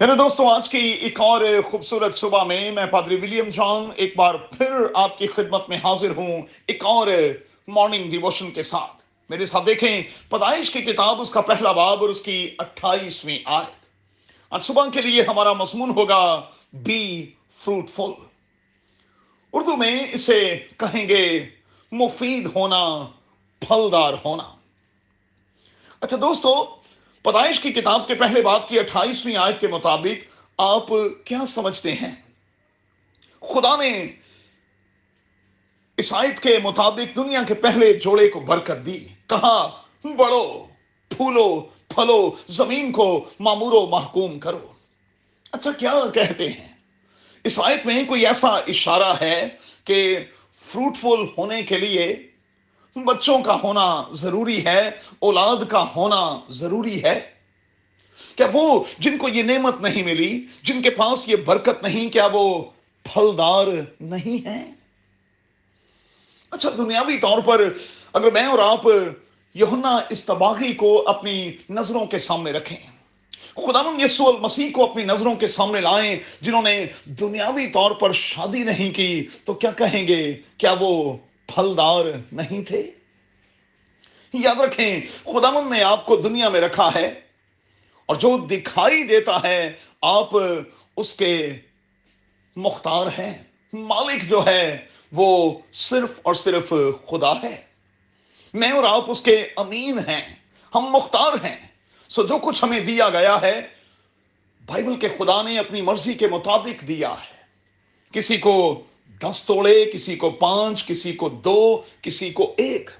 میرے دوستوں آج کی ایک اور خوبصورت صبح میں میں پادری ولیم جان ایک بار پھر آپ کی خدمت میں حاضر ہوں، ایک اور مارننگ ڈیووشن کے ساتھ۔ میرے ساتھ دیکھیں، پیدائش کی کتاب، اس کا پہلا باب اور اس کی اٹھائیسویں آیت۔ آج صبح کے لیے ہمارا مضمون ہوگا بی فروٹ فل اردو میں اسے کہیں گے، مفید ہونا، پھلدار ہونا۔ اچھا دوستو پیدائش کی کتاب کے پہلے باپ کی اٹھائیسویں آیت کے مطابق آپ کیا سمجھتے ہیں؟ خدا نے اس آیت کے مطابق دنیا کے پہلے جوڑے کو برکت دی۔ کہا، بڑھو، پھولو، پھلو، زمین کو معمور و محکوم کرو۔ اچھا کیا کہتے ہیں؟ اس آیت میں کوئی ایسا اشارہ ہے کہ فروٹفل ہونے کے لیے بچوں کا ہونا ضروری ہے، اولاد کا ہونا ضروری ہے۔ کیا وہ جن کو یہ نعمت نہیں ملی، جن کے پاس یہ برکت نہیں، کیا وہ پھلدار نہیں ہے اچھا دنیاوی طور پر اگر میں اور آپ یہنا استباغی کو اپنی نظروں کے سامنے رکھیں خدا یسو المسیح کو اپنی نظروں کے سامنے لائیں، جنہوں نے دنیاوی طور پر شادی نہیں کی، تو کیا کہیں گے؟ کیا وہ پھلدار نہیں تھے۔ یاد رکھیں خدامن نے آپ کو دنیا میں رکھا ہے اور جو دکھائی دیتا ہے، آپ اس کے مختار ہیں۔ مالک جو ہے، وہ صرف اور صرف خدا ہے۔ میں اور آپ اس کے امین ہیں، ہم مختار ہیں۔ سو جو کچھ ہمیں دیا گیا ہے، بائبل کے خدا نے اپنی مرضی کے مطابق دیا ہے۔ کسی کو دس توڑے کسی کو پانچ، کسی کو دو، کسی کو ایک۔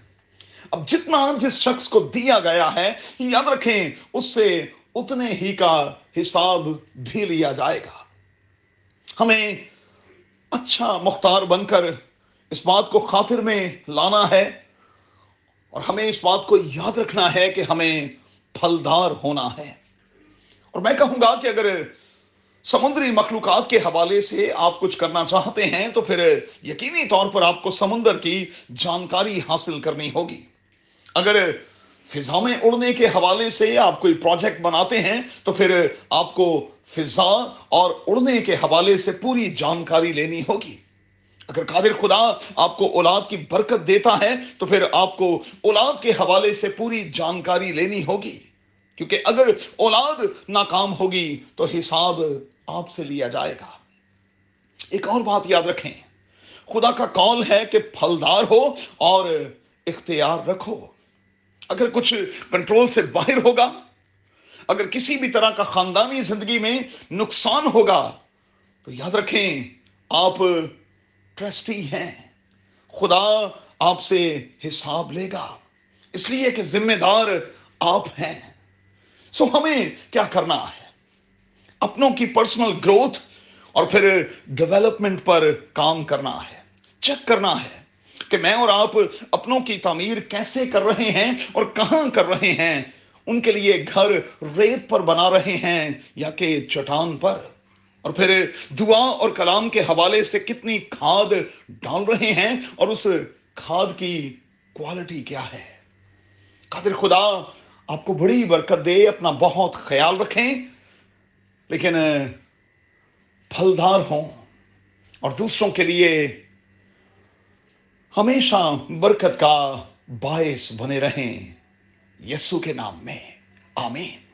اب جتنا جس شخص کو دیا گیا ہے، یاد رکھیں، اس سے اتنے ہی کا حساب بھی لیا جائے گا۔ ہمیں اچھا مختار بن کر اس بات کو خاطر میں لانا ہے اور ہمیں اس بات کو یاد رکھنا ہے کہ ہمیں پھلدار ہونا ہے۔ اور میں کہوں گا کہ اگر سمندری مخلوقات کے حوالے سے آپ کچھ کرنا چاہتے ہیں تو پھر یقینی طور پر آپ کو سمندر کی جانکاری حاصل کرنی ہوگی۔ اگر فضا میں اڑنے کے حوالے سے آپ کوئی پروجیکٹ بناتے ہیں تو پھر آپ کو فضا اور اڑنے کے حوالے سے پوری جانکاری لینی ہوگی۔ اگر قادر خدا آپ کو اولاد کی برکت دیتا ہے تو پھر آپ کو اولاد کے حوالے سے پوری جانکاری لینی ہوگی۔ کیونکہ اگر اولاد ناکام ہوگی تو حساب آپ سے لیا جائے گا۔ ایک اور بات یاد رکھیں۔ خدا کا کال ہے کہ پھلدار ہو اور اختیار رکھو۔ اگر کچھ کنٹرول سے باہر ہوگا، اگر کسی بھی طرح کا خاندانی زندگی میں نقصان ہوگا، تو یاد رکھیں، آپ ٹرسٹی ہیں۔ خدا آپ سے حساب لے گا۔ اس لیے کہ ذمہ دار آپ ہیں۔ سو ہمیں کیا کرنا ہے؟ اپنوں کی پرسنل گروتھ اور پھر ڈیولپمنٹ پر کام کرنا ہے چیک کرنا ہے کہ میں اور آپ اپنوں کی تعمیر کیسے کر رہے ہیں اور کہاں کر رہے ہیں۔ ان کے لیے گھر ریت پر بنا رہے ہیں یا کہ چٹان پر۔ اور پھر دعا اور کلام کے حوالے سے کتنی کھاد ڈال رہے ہیں اور اس کھاد کی کوالٹی کیا ہے۔ قادر خدا، آپ کو بڑی برکت دے، اپنا بہت خیال رکھیں۔ لیکن پھلدار ہوں اور دوسروں کے لیے ہمیشہ برکت کا باعث بنے رہیں یسو کے نام میں. آمین.